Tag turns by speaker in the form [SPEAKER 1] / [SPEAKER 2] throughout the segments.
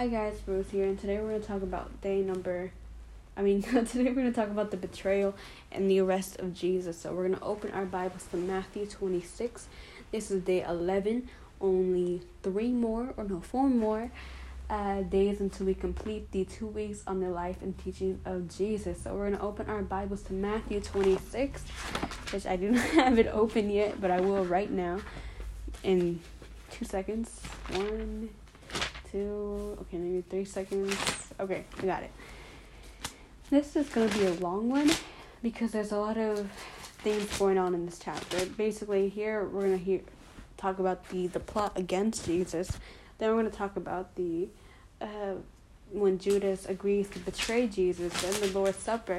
[SPEAKER 1] Hi guys, Ruth here, and today we're going to talk about day number. I mean, today we're going to talk about the betrayal and the arrest of Jesus. So we're going to open our Bibles to Matthew 26. This is day 11. Only three more, or no, four more uh, days until we complete the two weeks on the life and teachings of Jesus. So we're going to open our Bibles to Matthew 26, which I do not have it open yet, but I will right now in two seconds. One, two, okay, maybe three seconds. Okay, I got it. This is to be a long one because there's a lot of things going on in this chapter. Basically, here we're to hear talk about the the plot against Jesus. Then we're to talk about the uh, when Judas agrees to betray Jesus, then the Lord's Supper,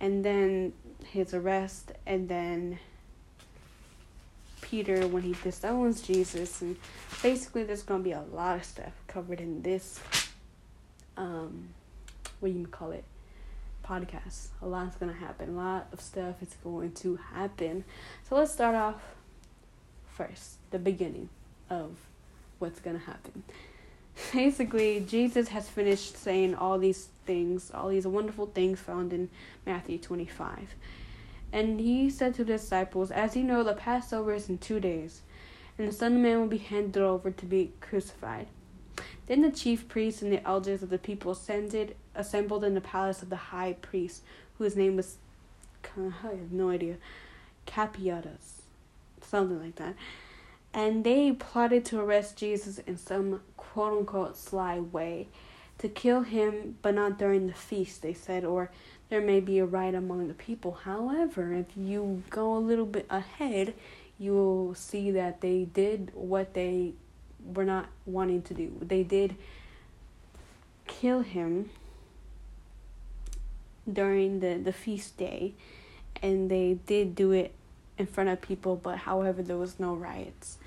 [SPEAKER 1] and then his arrest, and then Peter when he disowns Jesus, and basically there's gonna be a lot of stuff covered in this. Um, what you call it? Podcast. A lot's gonna happen. A lot of stuff is going to happen. So let's start off first, the beginning of what's gonna happen basically Jesus has finished saying all these things, all these wonderful things found in Matthew 25. And he said to the disciples, As you know, the Passover is in two days, and the Son of Man will be handed over to be crucified. Then the chief priests and the elders of the people ascended, assembled in the palace of the high priest, whose name was, I have no idea, Capiatus, something like that. And they plotted to arrest Jesus in some quote unquote sly way to kill him, but not during the feast, they said, or there may be a riot among the people. However, if you go a little bit ahead, you will see that they did what they were not wanting to do. They did kill him during the, the feast day, and they did do it in front of people, but however, there was no riots.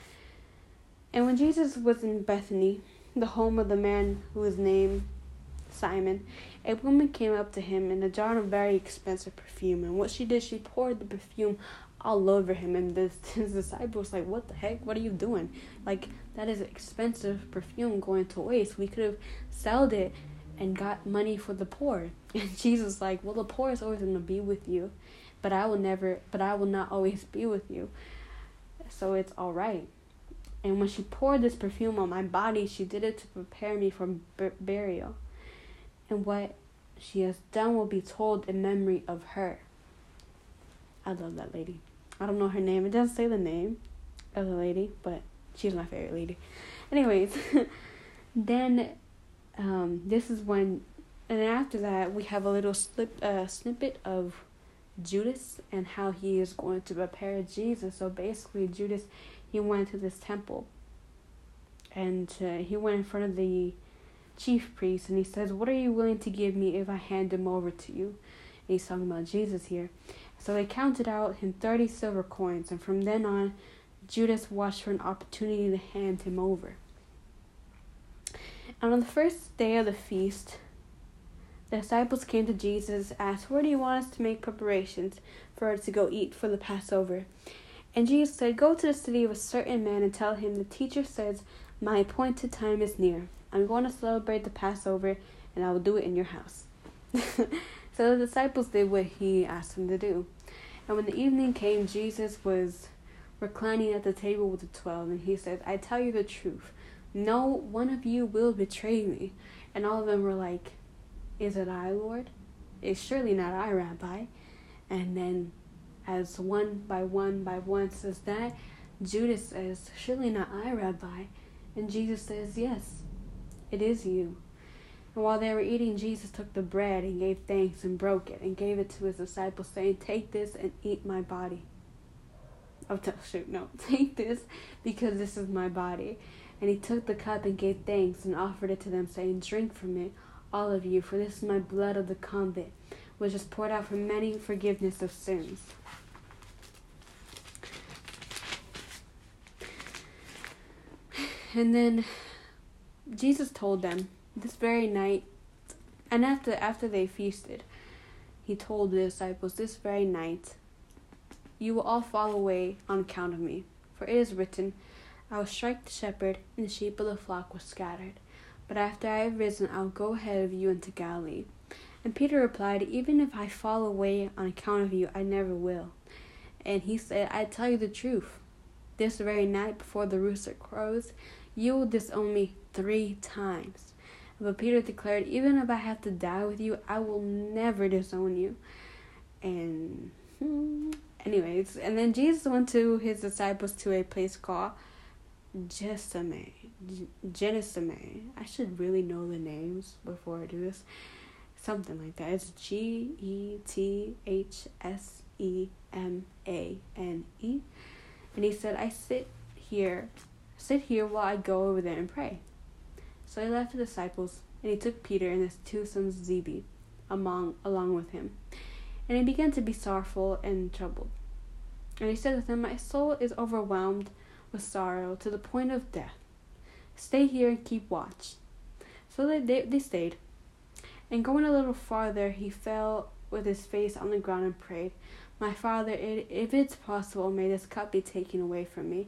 [SPEAKER 1] And when Jesus was in Bethany, the home of the man who was named Simon, a woman came up to him in a jar of very expensive perfume. And what she did, she poured the perfume all over him. And the, his disciples like, "What the heck? What are you doing? Like that is expensive perfume going to waste. We could have sold it and got money for the poor." And Jesus was like, "Well, the poor is always going to be with you, but I will never. But I will not always be with you. So it's all right." And when she poured this perfume on my body, she did it to prepare me for burial. And what she has done will be told in memory of her. I love that lady. I don't know her name. It doesn't say the name of the lady, but she's my favorite lady. Anyways, then um, this is when, and after that, we have a little slip, uh, snippet of Judas and how he is going to prepare Jesus. So basically, Judas he went to this temple and uh, he went in front of the chief priest and he says, What are you willing to give me if I hand him over to you? And he's talking about Jesus here. So they counted out him 30 silver coins, and from then on, Judas watched for an opportunity to hand him over. And on the first day of the feast, the disciples came to Jesus, and asked, Where do you want us to make preparations for us to go eat for the Passover? And Jesus said, Go to the city of a certain man and tell him, The teacher says, My appointed time is near. I'm going to celebrate the Passover, and I will do it in your house. so the disciples did what he asked them to do. And when the evening came, Jesus was reclining at the table with the twelve, and he said, I tell you the truth. No one of you will betray me. And all of them were like, Is it I, Lord? It's surely not I, Rabbi. And then as one by one by one says that, Judas says, Surely not I, Rabbi. And Jesus says, Yes, it is you. And while they were eating, Jesus took the bread and gave thanks and broke it and gave it to his disciples, saying, Take this and eat my body. Oh, t- shoot, no. Take this because this is my body. And he took the cup and gave thanks and offered it to them, saying, Drink from it, all of you, for this is my blood of the covenant, which is poured out for many forgiveness of sins. And then Jesus told them this very night, and after after they feasted, he told the disciples this very night, you will all fall away on account of me, for it is written, I will strike the shepherd, and the sheep of the flock will scattered. but after I have risen, I'll go ahead of you into Galilee. And Peter replied, Even if I fall away on account of you, I never will. And he said, I tell you the truth. This very night before the rooster crows, you will disown me three times. But Peter declared, Even if I have to die with you, I will never disown you. And, hmm, anyways, and then Jesus went to his disciples to a place called Jessamine. Genesame. I should really know the names before I do this. Something like that. It's G E T H S E M A N E. And he said, I sit here, sit here while I go over there and pray. So he left the disciples, and he took Peter and his two sons Zebedee among, along with him. And he began to be sorrowful and troubled. And he said to them, My soul is overwhelmed with sorrow to the point of death. Stay here and keep watch. So they, they, they stayed. And going a little farther, he fell with his face on the ground and prayed, My Father, if it's possible, may this cup be taken away from me.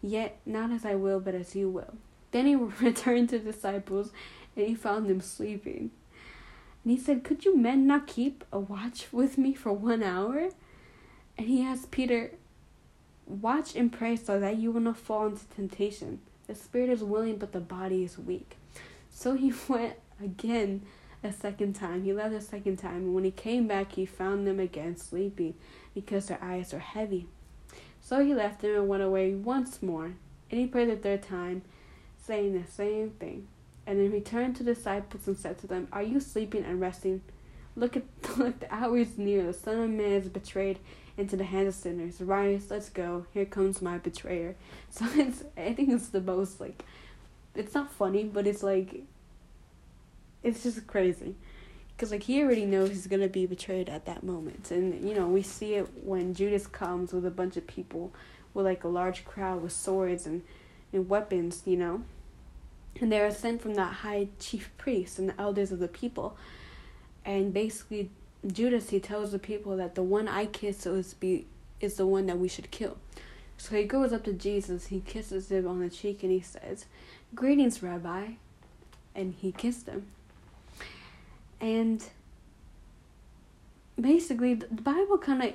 [SPEAKER 1] Yet not as I will, but as you will. Then he returned to the disciples, and he found them sleeping. And he said, Could you men not keep a watch with me for one hour? And he asked Peter, Watch and pray so that you will not fall into temptation. The spirit is willing, but the body is weak. So he went again a second time. He left a second time, and when he came back, he found them again sleeping because their eyes were heavy. So he left them and went away once more. And he prayed the third time, saying the same thing. And then returned to the disciples and said to them, Are you sleeping and resting? Look at look, the hour is near. The Son of Man is betrayed into the hands of sinners. Rise, let's go. Here comes my betrayer. So it's I think it's the most like it's not funny, but it's like it's just crazy. Cuz like he already knows he's to be betrayed at that moment. And you know, we see it when Judas comes with a bunch of people with like a large crowd with swords and and weapons, you know. And they are sent from that high chief priest and the elders of the people. And basically Judas he tells the people that the one I kiss is be is the one that we should kill. So he goes up to Jesus, he kisses him on the cheek and he says, Greetings, Rabbi and he kissed him. And basically the Bible kinda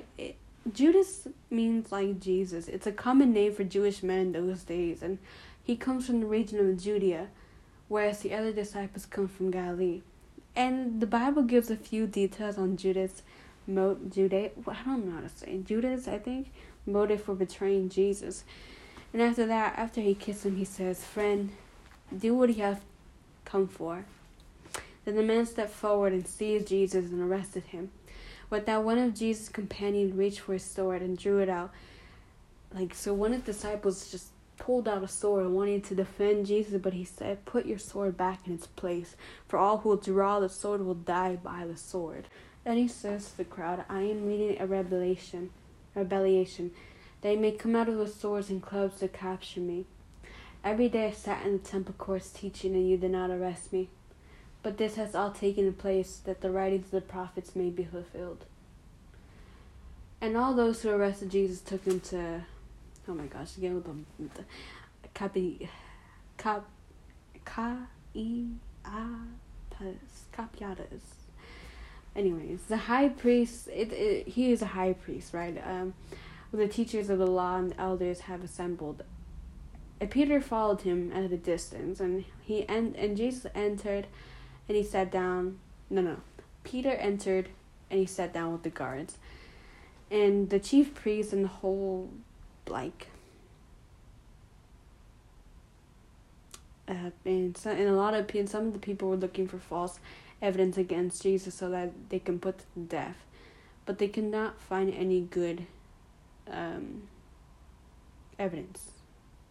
[SPEAKER 1] Judas means like Jesus. It's a common name for Jewish men in those days and he comes from the region of Judea, whereas the other disciples come from Galilee. And the Bible gives a few details on Judas, mo- I don't know how to say Judas, I think, motive for betraying Jesus. And after that, after he kissed him, he says, Friend, do what you have come for. Then the man stepped forward and seized Jesus and arrested him. With that, one of Jesus' companions reached for his sword and drew it out. Like, so one of the disciples just pulled out a sword wanting to defend Jesus, but he said, Put your sword back in its place, for all who draw the sword will die by the sword. Then he says to the crowd, I am leading a rebellion, rebellion. They may come out with swords and clubs to capture me. Every day I sat in the temple courts teaching, and you did not arrest me. But this has all taken place that the writings of the prophets may be fulfilled. And all those who arrested Jesus took him to oh my gosh, again with the, the capi, cap, ca, e, a, capiatas. Anyways, the high priest, it, it he is a high priest, right? Um, the teachers of the law and the elders have assembled. And Peter followed him at a distance, and he and and Jesus entered, and he sat down. No, no, Peter entered, and he sat down with the guards, and the chief priest and the whole like uh, and so and a lot of and some of the people were looking for false evidence against Jesus so that they can put to death, but they could not find any good um, evidence,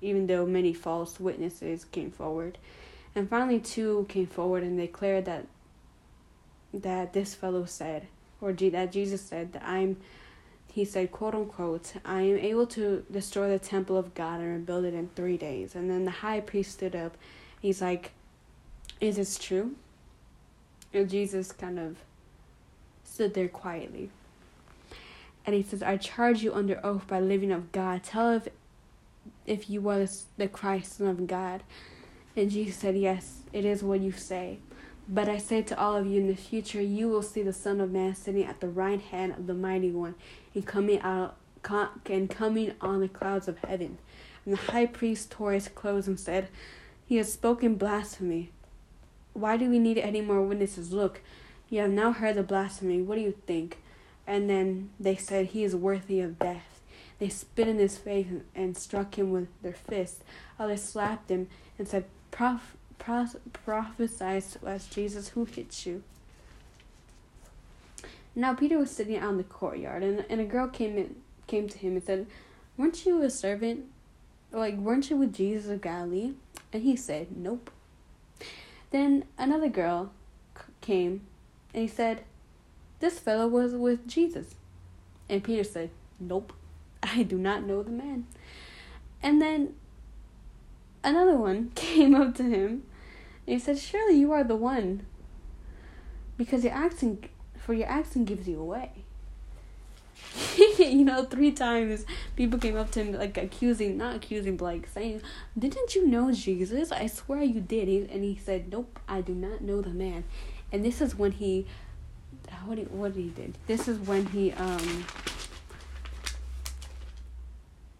[SPEAKER 1] even though many false witnesses came forward, and finally two came forward and declared that that this fellow said, or that Jesus said that I'm he said, quote unquote, I am able to destroy the temple of God and rebuild it in three days. And then the high priest stood up. He's like, Is this true? And Jesus kind of stood there quietly. And he says, I charge you under oath by living of God. Tell if if you are the Christ, Son of God. And Jesus said, Yes, it is what you say. But I say to all of you, in the future you will see the Son of Man sitting at the right hand of the Mighty One, and coming out and coming on the clouds of heaven. And the high priest tore his clothes and said, He has spoken blasphemy. Why do we need any more witnesses? Look, you have now heard the blasphemy. What do you think? And then they said, He is worthy of death. They spit in his face and struck him with their fists. Others slapped him and said, Prof- prof- Prophesy to us, Jesus, who hit you? Now Peter was sitting out in the courtyard, and, and a girl came in, came to him and said, "Weren't you a servant? Like, weren't you with Jesus of Galilee?" And he said, "Nope." Then another girl came, and he said, "This fellow was with Jesus." And Peter said, "Nope, I do not know the man." And then another one came up to him and he said, Surely you are the one. Because your accent for your accent gives you away. you know, three times people came up to him like accusing not accusing but like saying, Didn't you know Jesus? I swear you did and he said, Nope, I do not know the man. And this is when he what he what he did. This is when he um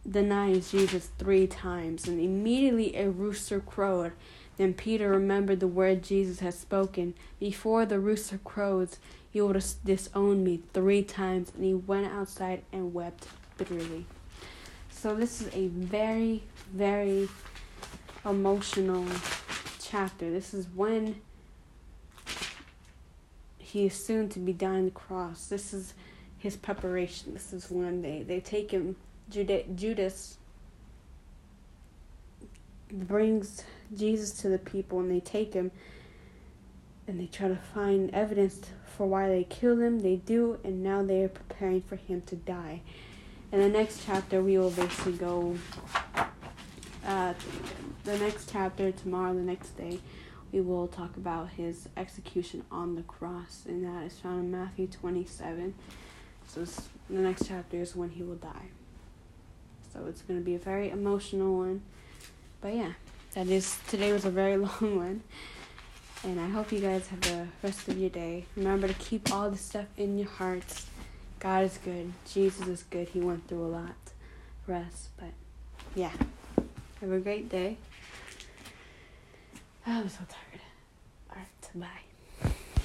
[SPEAKER 1] denies Jesus three times, and immediately a rooster crowed. Then Peter remembered the word Jesus had spoken Before the rooster crows, you will disown me three times. And he went outside and wept bitterly. So, this is a very, very emotional chapter. This is when he is soon to be dying on the cross. This is his preparation. This is when they, they take him Judas brings Jesus to the people and they take him and they try to find evidence for why they killed him. They do, and now they are preparing for him to die. In the next chapter, we will basically go. Uh, the next chapter, tomorrow, the next day, we will talk about his execution on the cross, and that is found in Matthew 27. So, the next chapter is when he will die. So it's going to be a very emotional one. But yeah, that is today was a very long one. And I hope you guys have the rest of your day. Remember to keep all the stuff in your hearts. God is good. Jesus is good. He went through a lot for us. But yeah, have a great day. I'm so tired. Alright, bye.